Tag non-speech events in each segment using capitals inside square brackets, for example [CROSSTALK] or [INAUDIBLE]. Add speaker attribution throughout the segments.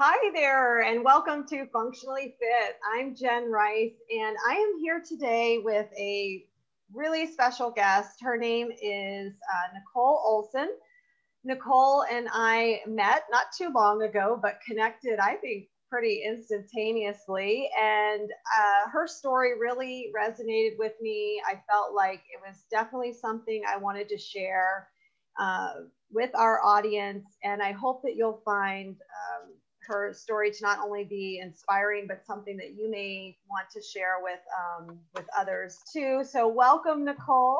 Speaker 1: Hi there, and welcome to Functionally Fit. I'm Jen Rice, and I am here today with a really special guest. Her name is uh, Nicole Olsen. Nicole and I met not too long ago, but connected, I think, pretty instantaneously. And uh, her story really resonated with me. I felt like it was definitely something I wanted to share uh, with our audience. And I hope that you'll find um, her story to not only be inspiring, but something that you may want to share with um, with others too. So welcome, Nicole.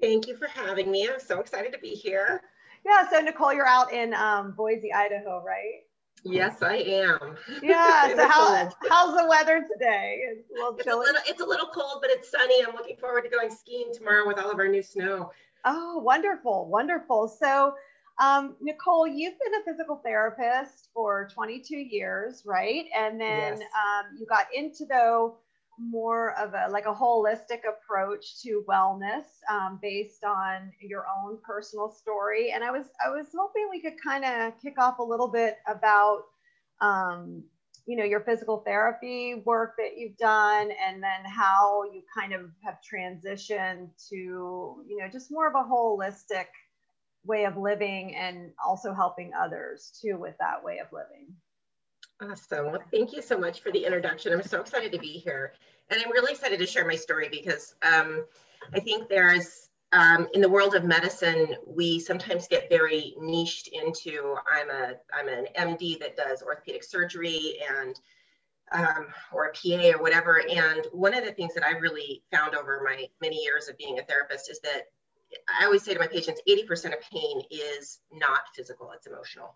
Speaker 2: Thank you for having me. I'm so excited to be here.
Speaker 1: Yeah. So Nicole, you're out in um, Boise, Idaho, right?
Speaker 2: Yes, I am.
Speaker 1: Yeah. [LAUGHS] So how, how's the weather today?
Speaker 2: It's a little chilly. It's a little, it's a little cold, but it's sunny. I'm looking forward to going skiing tomorrow with all of our new snow.
Speaker 1: Oh, wonderful, wonderful. So um, Nicole, you've been a physical therapist for 22 years, right? And then yes. um, you got into though more of a like a holistic approach to wellness um, based on your own personal story. And I was I was hoping we could kind of kick off a little bit about um, you know your physical therapy work that you've done and then how you kind of have transitioned to you know just more of a holistic way of living and also helping others too with that way of living.
Speaker 2: Awesome. Well, thank you so much for the introduction. I'm so excited to be here. And I'm really excited to share my story because um, I think there's, um, in the world of medicine, we sometimes get very niched into, I'm, a, I'm an MD that does orthopedic surgery and um, or a PA or whatever. And one of the things that I really found over my many years of being a therapist is that I always say to my patients 80% of pain is not physical, it's emotional.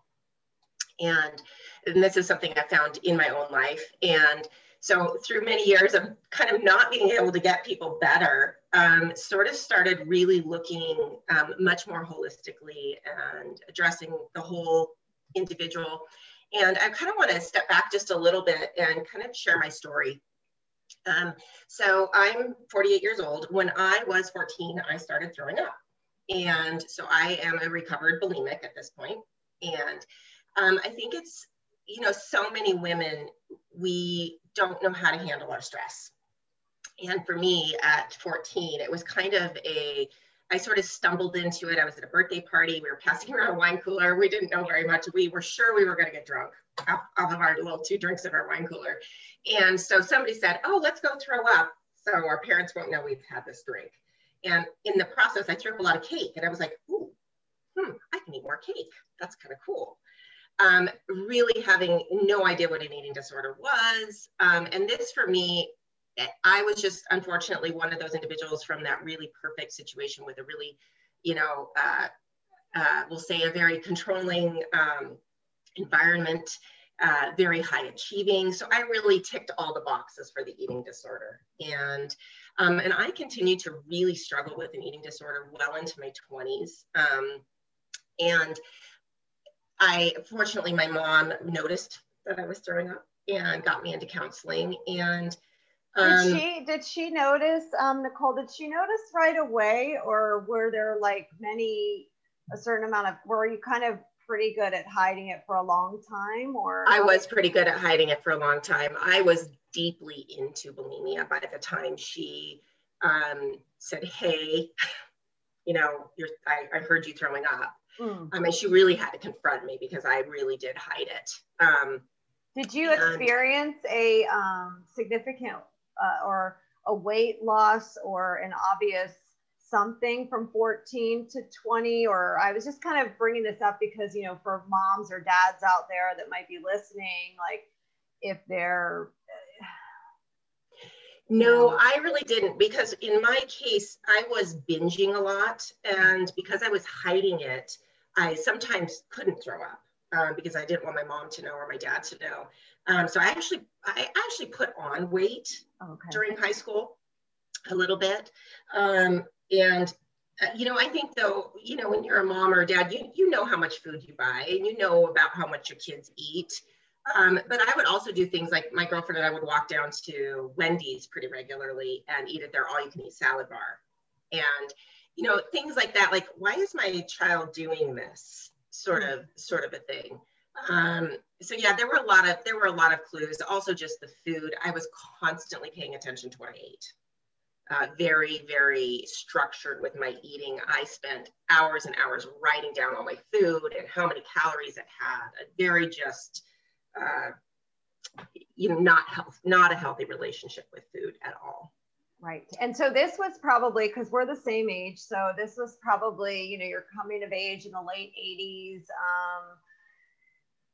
Speaker 2: And, and this is something I found in my own life. And so, through many years of kind of not being able to get people better, um, sort of started really looking um, much more holistically and addressing the whole individual. And I kind of want to step back just a little bit and kind of share my story um, so I'm 48 years old. When I was 14, I started throwing up. And so I am a recovered bulimic at this point. And um, I think it's, you know, so many women, we don't know how to handle our stress. And for me at 14, it was kind of a, I sort of stumbled into it. I was at a birthday party. We were passing [LAUGHS] around a wine cooler. We didn't know very much. We were sure we were going to get drunk off of our little two drinks of our wine cooler. And so somebody said, oh, let's go throw up. So our parents won't know we've had this drink. And in the process, I threw up a lot of cake. And I was like, ooh, hmm, I can eat more cake. That's kind of cool. Um, really having no idea what an eating disorder was. Um, and this for me, I was just unfortunately one of those individuals from that really perfect situation with a really, you know, uh, uh, we'll say a very controlling um, environment uh, very high achieving. So I really ticked all the boxes for the eating disorder. And, um, and I continued to really struggle with an eating disorder well into my 20s. Um, and I, fortunately, my mom noticed that I was throwing up and got me into counseling. And
Speaker 1: um, did she did she notice, um, Nicole? Did she notice right away, or were there like many a certain amount of were you kind of pretty good at hiding it for a long time or
Speaker 2: I was pretty good at hiding it for a long time. I was deeply into bulimia by the time she um, said, Hey, [LAUGHS] you know, you're, I, I heard you throwing up. Mm. I mean, she really had to confront me because I really did hide it. Um,
Speaker 1: did you experience a um, significant uh, or a weight loss or an obvious something from 14 to 20 or i was just kind of bringing this up because you know for moms or dads out there that might be listening like if they're [SIGHS]
Speaker 2: no i really didn't because in my case i was binging a lot and because i was hiding it i sometimes couldn't throw up um, because i didn't want my mom to know or my dad to know um, so i actually i actually put on weight okay. during high school a little bit um, and uh, you know, I think though, you know, when you're a mom or a dad, you you know how much food you buy and you know about how much your kids eat. Um, but I would also do things like my girlfriend and I would walk down to Wendy's pretty regularly and eat at their all-you-can-eat salad bar, and you know things like that. Like, why is my child doing this? Sort of, sort of a thing. Um, so yeah, there were a lot of there were a lot of clues. Also, just the food. I was constantly paying attention to what I ate. Uh, very, very structured with my eating. I spent hours and hours writing down all my food and how many calories it had. A very just, uh, you know, not health, not a healthy relationship with food at all.
Speaker 1: Right. And so this was probably because we're the same age. So this was probably, you know, you're coming of age in the late 80s. Um,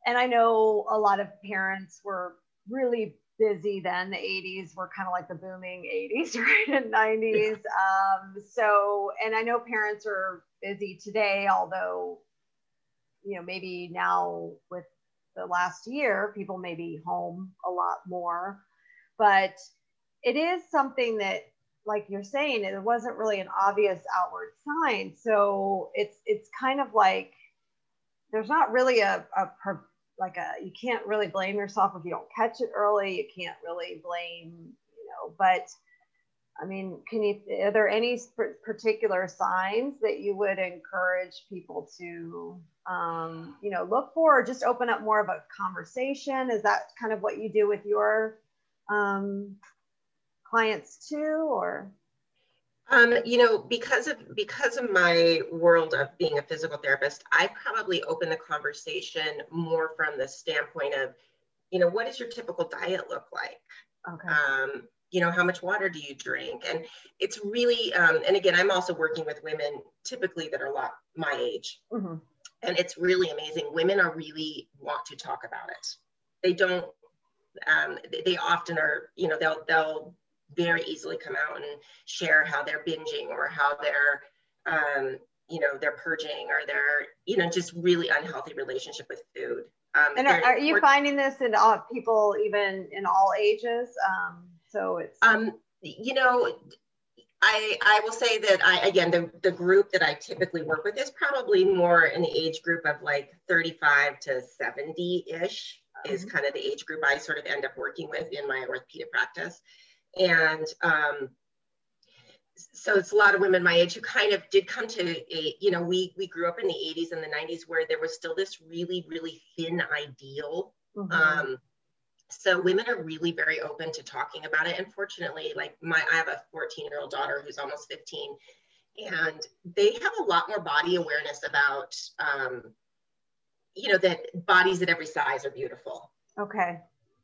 Speaker 1: and I know a lot of parents were really busy then. The 80s were kind of like the booming 80s, [LAUGHS] right? And 90s. Um, so, and I know parents are busy today, although, you know, maybe now with the last year, people may be home a lot more. But it is something that like you're saying it wasn't really an obvious outward sign so it's it's kind of like there's not really a, a like a you can't really blame yourself if you don't catch it early you can't really blame you know but i mean can you are there any particular signs that you would encourage people to um, you know look for or just open up more of a conversation? Is that kind of what you do with your um, clients too or
Speaker 2: um, you know, because of because of my world of being a physical therapist, I probably open the conversation more from the standpoint of, you know, what does your typical diet look like? Okay. Um, you know, how much water do you drink? And it's really, um, and again, I'm also working with women typically that are a lot my age, mm-hmm. and it's really amazing. Women are really want to talk about it. They don't. Um, they, they often are. You know, they'll they'll very easily come out and share how they're binging or how they're um, you know they're purging or they're you know just really unhealthy relationship with food
Speaker 1: um, and are, are you finding this in all people even in all ages um, so it's
Speaker 2: um, you know I, I will say that I again the, the group that I typically work with is probably more in the age group of like 35 to 70 ish is mm-hmm. kind of the age group I sort of end up working with in my orthopedic practice. And um, so it's a lot of women my age who kind of did come to a, you know, we, we grew up in the 80s and the 90s where there was still this really, really thin ideal. Mm-hmm. Um, so women are really very open to talking about it. Unfortunately, like my, I have a 14 year old daughter who's almost 15 and they have a lot more body awareness about, um, you know, that bodies at every size are beautiful.
Speaker 1: Okay.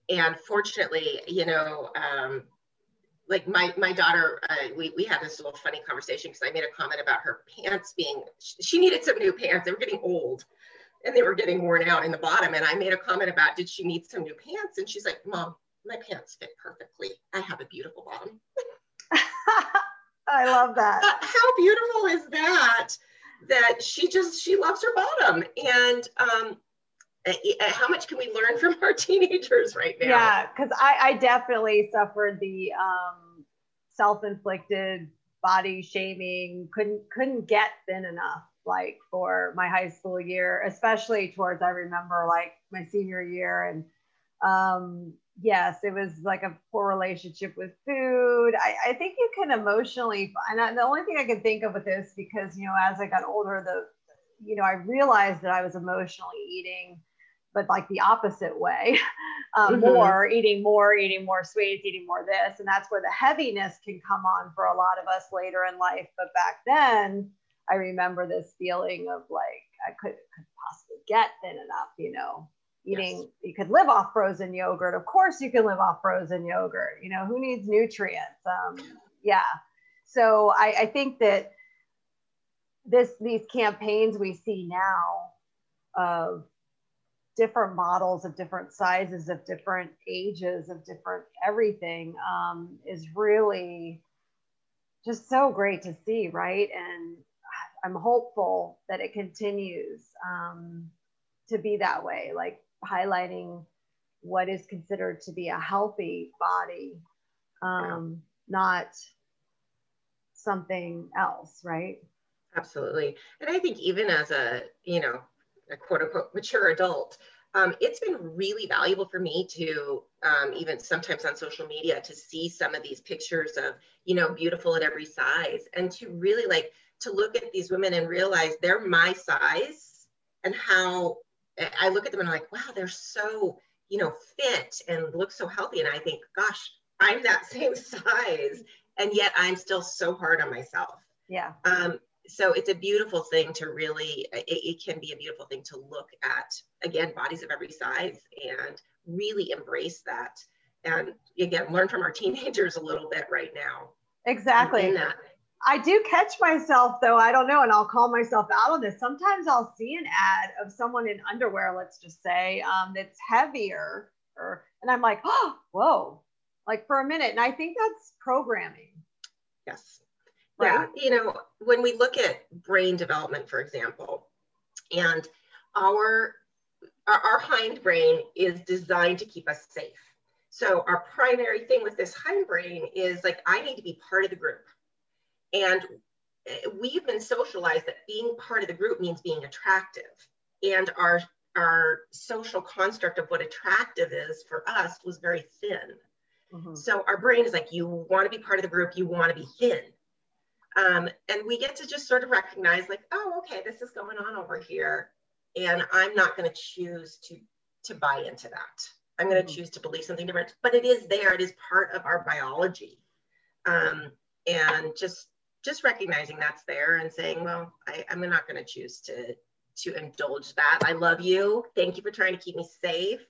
Speaker 2: And fortunately, you know, um, like my my daughter uh, we, we had this little funny conversation because i made a comment about her pants being she needed some new pants. They were getting old and they were getting worn out in the bottom. And i made a comment about did she need some new pants? And she's like mom my pants fit perfectly. I have a beautiful bottom. [LAUGHS] [LAUGHS]
Speaker 1: I love that.
Speaker 2: How beautiful is that that she just she loves her bottom? And um how much can we learn from our [LAUGHS] teenagers right now?
Speaker 1: Yeah, because I, I, definitely suffered the um, self-inflicted body shaming. Couldn't couldn't get thin enough, like for my high school year, especially towards I remember like my senior year, and um, yes, it was like a poor relationship with food. I, I think you can emotionally, and I, the only thing I can think of with this because you know as I got older, the you know I realized that I was emotionally eating but like the opposite way um, [LAUGHS] mm-hmm. more eating more eating more sweets eating more this and that's where the heaviness can come on for a lot of us later in life but back then i remember this feeling of like i could, could possibly get thin enough you know eating yes. you could live off frozen yogurt of course you can live off frozen yogurt you know who needs nutrients um, yeah so I, I think that this these campaigns we see now of different models of different sizes of different ages of different everything um, is really just so great to see right? And i'm hopeful that it continues um, to be that way like highlighting what is considered to be a healthy body um, not something else right?
Speaker 2: Absolutely. And i think even as a you know a quote unquote mature adult, um, it's been really valuable for me to um, even sometimes on social media to see some of these pictures of you know beautiful at every size and to really like to look at these women and realize they're my size and how I look at them and I'm like, wow, they're so, you know, fit and look so healthy. And I think, gosh, I'm that [LAUGHS] same size. And yet I'm still so hard on myself.
Speaker 1: Yeah.
Speaker 2: Um, so it's a beautiful thing to really, it, it can be a beautiful thing to look at, again, bodies of every size and really embrace that. And again, learn from our teenagers a little bit right now.
Speaker 1: Exactly. I do catch myself though. I don't know, and I'll call myself out on this. Sometimes I'll see an ad of someone in underwear, let's just say, um, that's heavier, or and I'm like, oh, [GASPS] whoa, like for a minute. And I think that's programming.
Speaker 2: Yes. Right? Yeah. You know, when we look at brain development, for example, and our our, our hind brain is designed to keep us safe. So our primary thing with this hind brain is like, I need to be part of the group. And eh, we've been socialized that being part of the group means being attractive. And our, our social construct of what attractive is for us was very thin. Mm-hmm. So our brain is like, you want to be part of the group, you want to be thin. Um, and we get to just sort of recognize, like, oh, okay, this is going on over here. And I'm not going to choose to to buy into that. I'm going to mm-hmm. choose to believe something different, but it is there. It is part of our biology. Um, and just just recognizing that's there and saying, well, I, I'm not going to choose to to indulge that. I love you. Thank you for trying to keep me safe.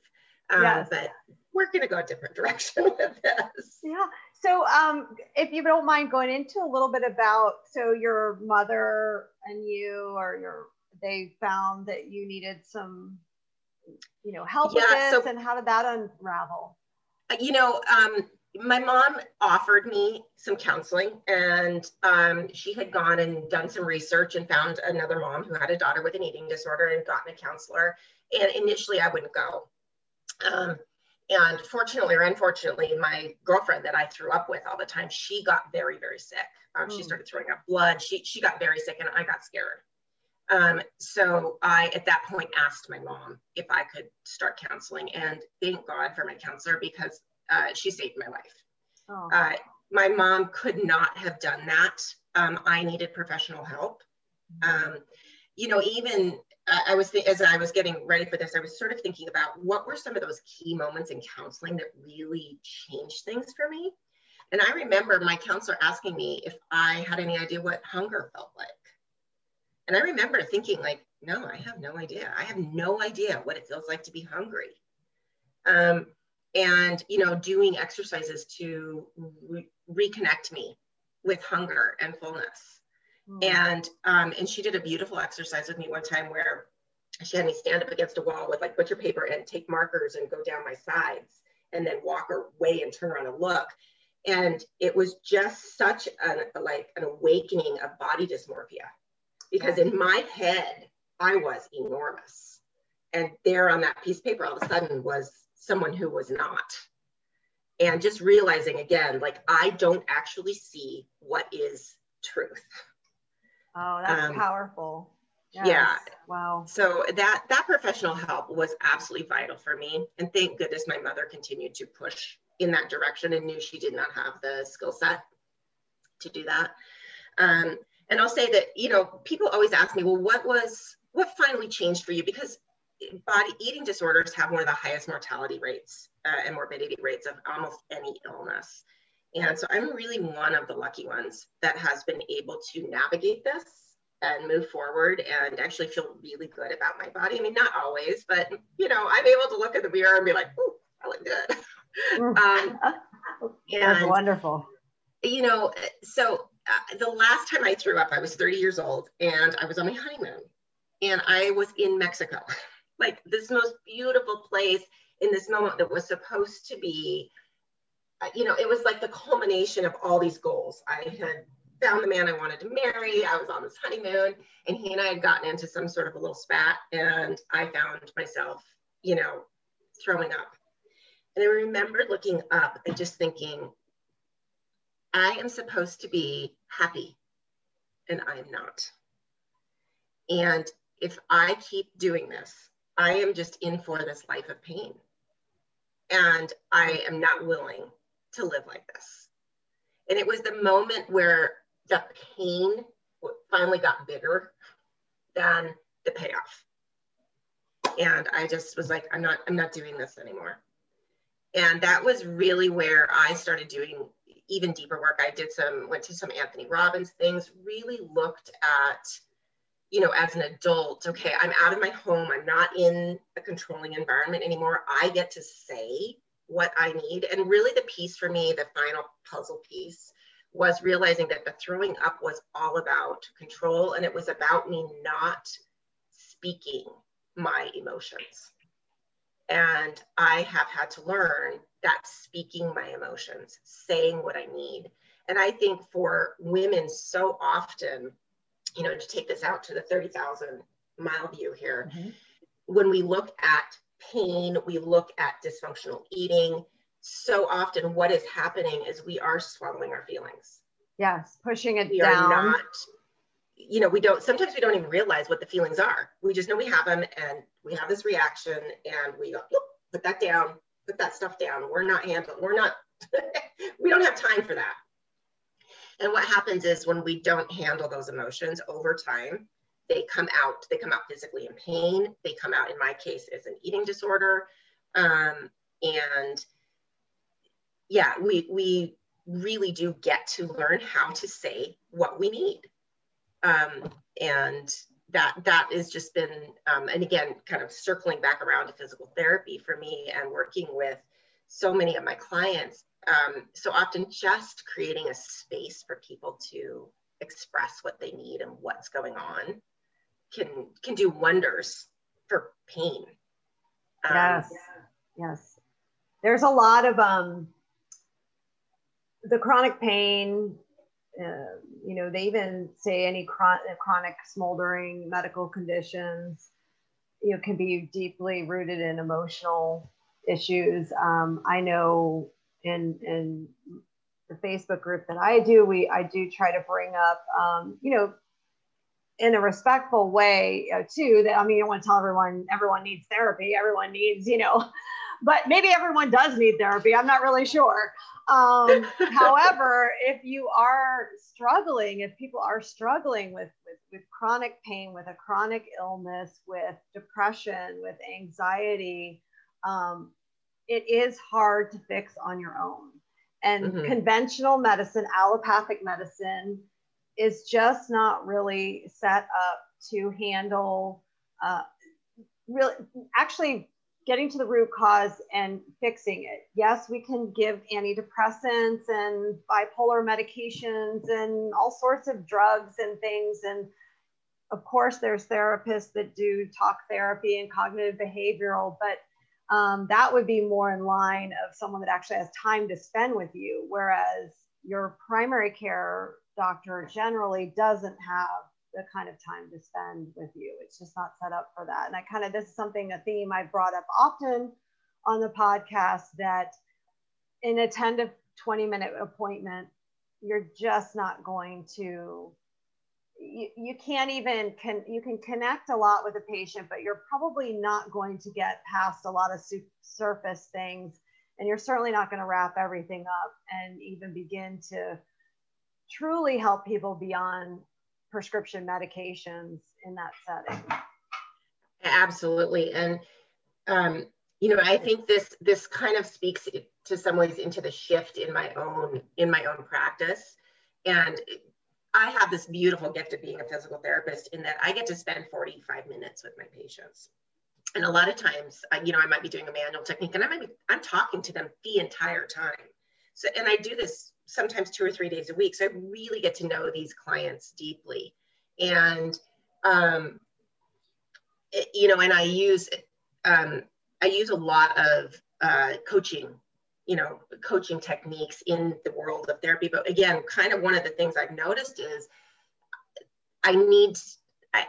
Speaker 2: Um, yes. But we're going to go a different [LAUGHS] direction with this.
Speaker 1: Yeah. So, um, if you don't mind going into a little bit about, so your mother and you, or your, they found that you needed some, you know, help yeah, with this, so, and how did that unravel?
Speaker 2: You know, um, my mom offered me some counseling and um, she had gone and done some research and found another mom who had a daughter with an eating disorder and gotten a counselor and initially i wouldn't go um, and fortunately or unfortunately my girlfriend that i threw up with all the time she got very very sick um, mm. she started throwing up blood she, she got very sick and i got scared um, so i at that point asked my mom if i could start counseling and thank god for my counselor because uh, she saved my life. Oh. Uh, my mom could not have done that. Um, I needed professional help. Mm-hmm. Um, you know, even I was th- as I was getting ready for this, I was sort of thinking about what were some of those key moments in counseling that really changed things for me. And I remember my counselor asking me if I had any idea what hunger felt like. And I remember thinking, like, no, I have no idea. I have no idea what it feels like to be hungry. Um, and you know doing exercises to re- reconnect me with hunger and fullness mm. and um, and she did a beautiful exercise with me one time where she had me stand up against a wall with like butcher paper and take markers and go down my sides and then walk away and turn around and look and it was just such an like an awakening of body dysmorphia because in my head i was enormous and there on that piece of paper all of a sudden was someone who was not. And just realizing again, like I don't actually see what is truth.
Speaker 1: Oh, that's um, powerful.
Speaker 2: Yes. Yeah.
Speaker 1: Wow.
Speaker 2: So that that professional help was absolutely vital for me. And thank goodness my mother continued to push in that direction and knew she did not have the skill set to do that. Um, and I'll say that, you know, people always ask me, well, what was what finally changed for you? Because body eating disorders have one of the highest mortality rates uh, and morbidity rates of almost any illness. And so I'm really one of the lucky ones that has been able to navigate this and move forward and actually feel really good about my body. I mean, not always, but you know, I'm able to look in the mirror and be like, "Oh, I look good."
Speaker 1: um, [LAUGHS] That's wonderful.
Speaker 2: You know, so uh, the last time I threw up, I was 30 years old, and I was on my honeymoon, and I was in Mexico. [LAUGHS] like this most beautiful place in this moment that was supposed to be, Uh, you know, it was like the culmination of all these goals. I had found the man I wanted to marry. I was on this honeymoon, and he and I had gotten into some sort of a little spat, and I found myself, you know, throwing up. And I remember looking up and just thinking, I am supposed to be happy, and I am not. And if I keep doing this, I am just in for this life of pain. And I am not willing to live like this. And it was the moment where the pain finally got bigger than the payoff. and I just was like, I'm not, I'm not doing this anymore. And that was really where I started doing even deeper work. I did some, went to some Anthony Robbins things, really looked at, you know, as an adult, okay, I'm out of my home. I'm not in a controlling environment anymore. I get to say what I need. And really, the piece for me, the final puzzle piece, was realizing that the throwing up was all about control and it was about me not speaking my emotions. And I have had to learn that speaking my emotions, saying what I need. And I think for women, so often, you know, to take this out to the 30,000 mile view here, mm-hmm. when we look at pain, we look at dysfunctional eating. So often, what is happening is we are swallowing our feelings.
Speaker 1: Yes, pushing it
Speaker 2: we
Speaker 1: down.
Speaker 2: Are not, you know, we don't, sometimes we don't even realize what the feelings are. We just know we have them and we have this reaction and we go, put that down, put that stuff down. We're not handling, we're not, [LAUGHS] we don't have time for that. And what happens is when we don't handle those emotions over time, they come out, they come out physically in pain. They come out, in my case, as an eating disorder. Um, and yeah, we, we really do get to learn how to say what we need. Um, and that that has just been um, and again kind of circling back around to physical therapy for me and working with so many of my clients um, so often just creating a space for people to express what they need and what's going on can can do wonders for pain
Speaker 1: um, yes yes there's a lot of um the chronic pain uh, you know, they even say any chronic, chronic smoldering medical conditions, you know, can be deeply rooted in emotional issues. Um, I know in in the Facebook group that I do, we I do try to bring up, um, you know, in a respectful way uh, too. That I mean, you don't want to tell everyone everyone needs therapy. Everyone needs, you know, [LAUGHS] but maybe everyone does need therapy. I'm not really sure. Um, [LAUGHS] however, if you are struggling, if people are struggling with, with, with chronic pain, with a chronic illness, with depression, with anxiety, um, it is hard to fix on your own. And mm-hmm. conventional medicine, allopathic medicine, is just not really set up to handle uh, really actually getting to the root cause and fixing it. Yes, we can give antidepressants and bipolar medications and all sorts of drugs and things. And of course, there's therapists that do talk therapy and cognitive behavioral, but um, that would be more in line of someone that actually has time to spend with you. Whereas your primary care doctor generally doesn't have the kind of time to spend with you. It's just not set up for that. And I kind of, this is something, a theme I've brought up often on the podcast that in a 10 to 20 minute appointment, you're just not going to, you, you can't even, can, you can connect a lot with a patient, but you're probably not going to get past a lot of su- surface things. And you're certainly not going to wrap everything up and even begin to truly help people beyond prescription medications in that setting.
Speaker 2: Absolutely. And, um, you know, I think this, this kind of speaks to some ways into the shift in my own, in my own practice. And I have this beautiful gift of being a physical therapist in that I get to spend 45 minutes with my patients. And a lot of times, you know, I might be doing a manual technique and I might be, I'm talking to them the entire time. So, and I do this sometimes two or three days a week. So I really get to know these clients deeply. And, um, it, you know, and I use, um, I use a lot of uh, coaching, you know, coaching techniques in the world of therapy. But again, kind of one of the things I've noticed is I need I,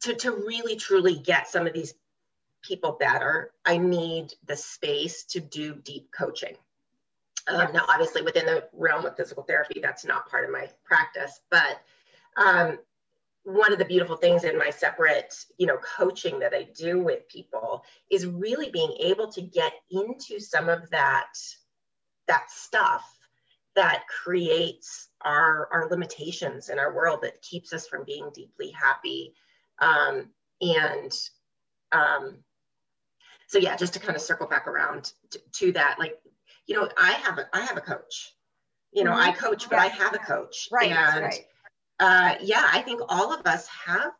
Speaker 2: to, to really truly get some of these people better. I need the space to do deep coaching. Um, now, obviously, within the realm of physical therapy, that's not part of my practice. But um, one of the beautiful things in my separate, you know, coaching that I do with people is really being able to get into some of that that stuff that creates our our limitations in our world that keeps us from being deeply happy um, and um, so yeah, just to kind of circle back around to, to that, like, you know, I have a, I have a coach, you know, mm-hmm. I coach, but yeah. I have a coach.
Speaker 1: Right.
Speaker 2: And
Speaker 1: right.
Speaker 2: Uh, yeah, I think all of us have,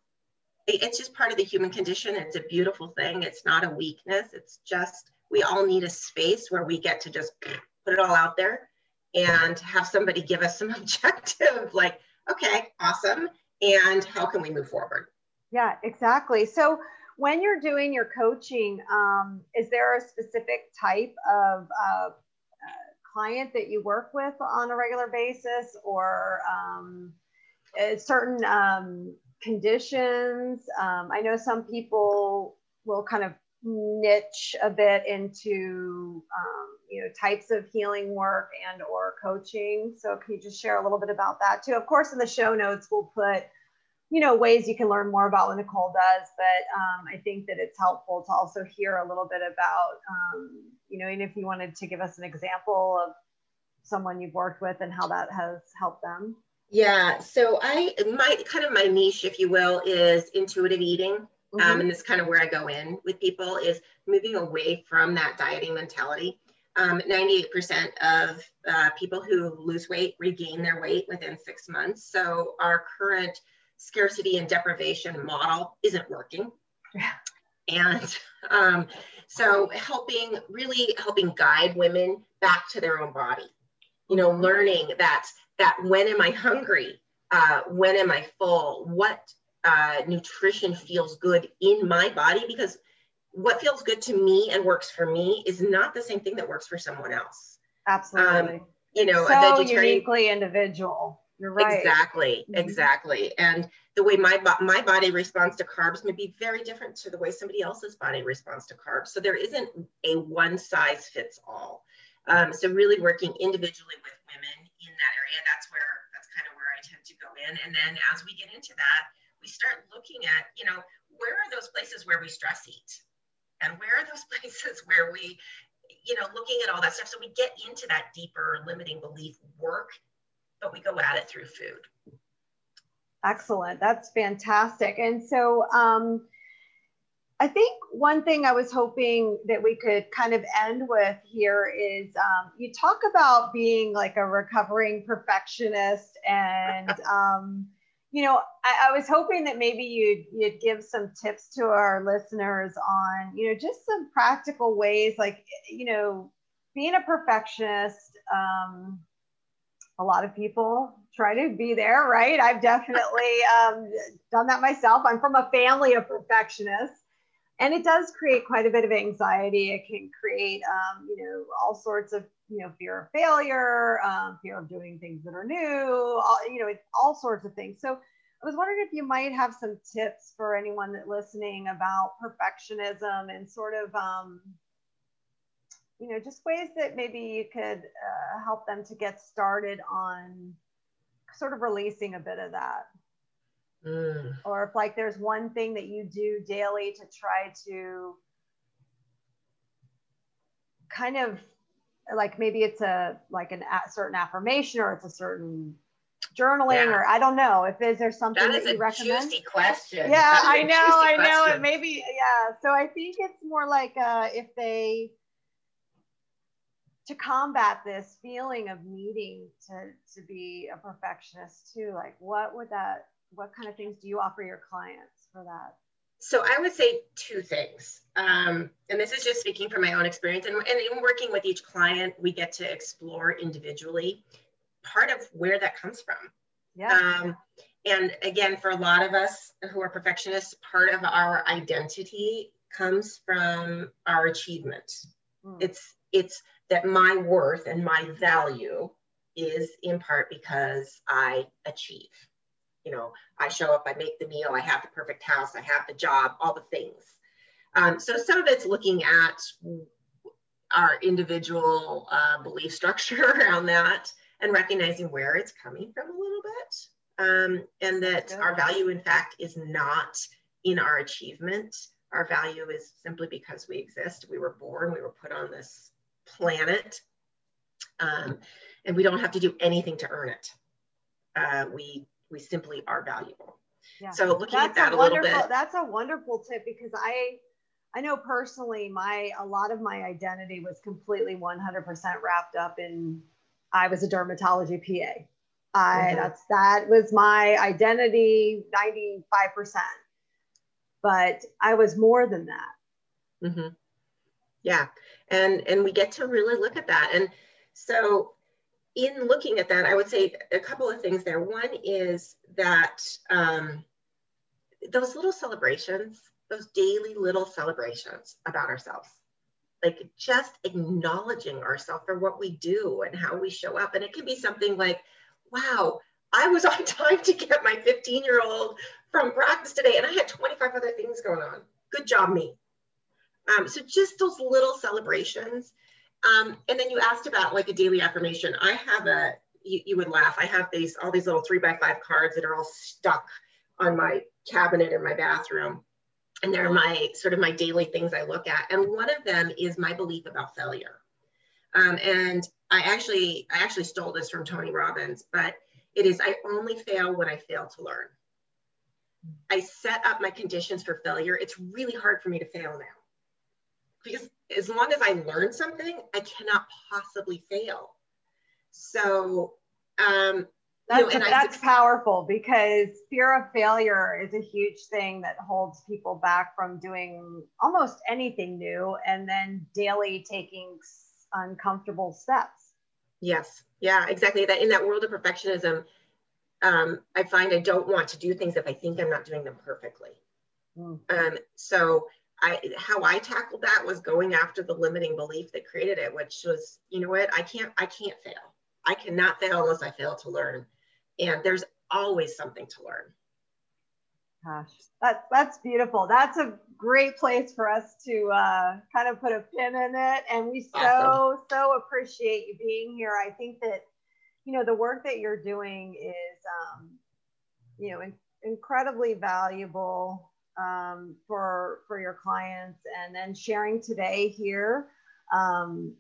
Speaker 2: it's just part of the human condition. It's a beautiful thing. It's not a weakness. It's just, we all need a space where we get to just put it all out there and have somebody give us some [LAUGHS] objective, like, okay, awesome. And how can we move forward?
Speaker 1: Yeah, exactly. So when you're doing your coaching, um, is there a specific type of uh, client that you work with on a regular basis or um, certain um, conditions? Um, I know some people will kind of niche a bit into um, you know types of healing work and or coaching so can you just share a little bit about that too of course in the show notes we'll put you know ways you can learn more about what nicole does but um, i think that it's helpful to also hear a little bit about um, you know and if you wanted to give us an example of someone you've worked with and how that has helped them
Speaker 2: yeah so i my kind of my niche if you will is intuitive eating um, mm-hmm. um, and this is kind of where I go in with people is moving away from that dieting mentality. Um, 98% of uh, people who lose weight regain their weight within six months. So our current scarcity and deprivation model isn't working. And [LAUGHS] um, so helping, really helping guide women back to their own body, you know, learning that, that when am I hungry? Uh, when am I full? What uh, nutrition feels good in my body because what feels good to me and works for me is not the same thing that works for someone else.
Speaker 1: Absolutely. Um,
Speaker 2: you know,
Speaker 1: so a vegetarian uniquely individual. You're right.
Speaker 2: Exactly, mm-hmm. exactly. And the way my my body responds to carbs may be very different to the way somebody else's body responds to carbs. So there isn't a one size fits all. Um, so really working individually with women in that area, that's where that's kind of where I tend to go in. And then as we get into that, we start looking at, you know, where are those places where we stress eat? And where are those [LAUGHS] places where we, you know, looking at all that stuff. So we get into that deeper limiting belief work, but we go at it through food.
Speaker 1: Excellent. That's fantastic. And so, um, I think one thing I was hoping that we could kind of end with here is um, you talk about being like a recovering perfectionist and [LAUGHS] um, you know, I, I, was hoping that maybe you'd you'd give some tips to our listeners on, you know, just some practical ways, like you know, being a perfectionist. Um, a lot of people try to be there, right? I've definitely um, done that myself. I'm from a family of perfectionists, and it does create quite a bit of anxiety. It can create, um, you know, all sorts of you know, fear of failure, um, fear of doing things that are new, all, you know, it's all sorts of things. So I was wondering if you might have some tips for anyone that listening about perfectionism and sort of, um, you know, just ways that maybe you could uh, help them to get started on sort of releasing a bit of that. Mm. Or if like there's one thing that you do daily to try to kind of like maybe it's a like an a certain affirmation or it's a certain journaling yeah. or I don't know if is there something that, that you recommend?
Speaker 2: Juicy question.
Speaker 1: Yeah, I know, I know it. Maybe yeah. So I think it's more like uh, if they to combat this feeling of needing to to be a perfectionist too. Like what would that? What kind of things do you offer your clients for that?
Speaker 2: So I would say two things. Um, and this is just speaking from my own experience. And, and in working with each client, we get to explore individually part of where that comes from.
Speaker 1: Yeah. Um,
Speaker 2: and again, for a lot of us who are perfectionists, part of our identity comes from our achievement. Mm. It's it's that my worth and my value is in part because I achieve you know, I show up, I make the meal, I have the perfect house, I have the job, all the things. Um, so some of it's looking at our individual uh, belief structure [LAUGHS] around that and recognizing where it's coming from a little bit. Um, and that our value, in fact, is not in our achievement. Our value is simply because we exist. We were born, we were put on this planet, um, and we don't have to do anything to earn it. Uh, we we simply are valuable. Yeah. So looking that's at that a, a little bit.
Speaker 1: That's a wonderful tip because I I know personally, my a lot of my identity was completely 100% wrapped up in I was a dermatology PA. I mm-hmm. that's that was my identity 95%. But I was more than that.
Speaker 2: Mm-hmm. Yeah, and and we get to really look at that. And so, in looking at that, I would say a couple of things there. One is that um, those little celebrations those daily little celebrations about ourselves like just acknowledging ourselves for what we do and how we show up and it can be something like wow i was on [LAUGHS] time to get my 15 year old from practice today and i had 25 other things going on good job me um, so just those little celebrations um, and then you asked about like a daily affirmation i have a you, you would laugh i have these all these little three by five cards that are all stuck on my cabinet in my bathroom and they're my sort of my daily things I look at. And one of them is my belief about failure. Um, and I actually I actually stole this from Tony Robbins, but it is I only fail when I fail to learn. I set up my conditions for failure. It's really hard for me to fail now because as long as I learn something, I cannot possibly fail. So um,
Speaker 1: that's, you know, that's powerful because fear of failure is a huge thing that holds people back from doing almost anything new and then daily taking uncomfortable steps.
Speaker 2: Yes. Yeah, exactly. That in that world of perfectionism, um, I find I don't want to do things if I think I'm not doing them perfectly. Mm. Um, so I, how I tackled that was going after the limiting belief that created it, which was, you know what, I can't, I can't fail. I cannot fail unless I fail to learn and there's always something to learn.
Speaker 1: Gosh, that's that's beautiful. That's a great place for us to uh, kind of put a pin in it. And we so awesome. so appreciate you being here. I think that you know the work that you're doing is um, you know in, incredibly valuable um, for for your clients, and then sharing today here. Um,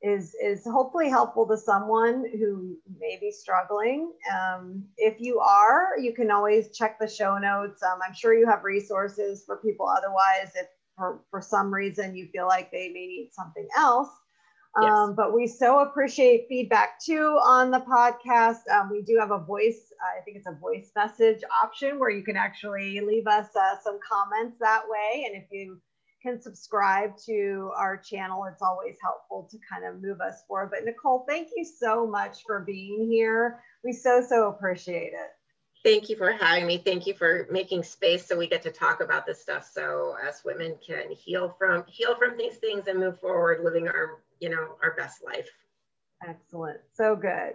Speaker 1: is is hopefully helpful to someone who may be struggling. Um, if you are, you can always check the show notes. Um, I'm sure you have resources for people. Otherwise, if for, for some reason you feel like they may need something else. Um, yes. But we so appreciate feedback too on the podcast. Um, we do have a voice, I think it's a voice message option where you can actually leave us uh, some comments that way. And if you can subscribe to our channel. It's always helpful to kind of move us forward. But Nicole, thank you so much for being here. We so, so appreciate it.
Speaker 2: Thank you for having me. Thank you for making space so we get to talk about this stuff so us women can heal from heal from these things and move forward living our, you know, our best life.
Speaker 1: Excellent. So good.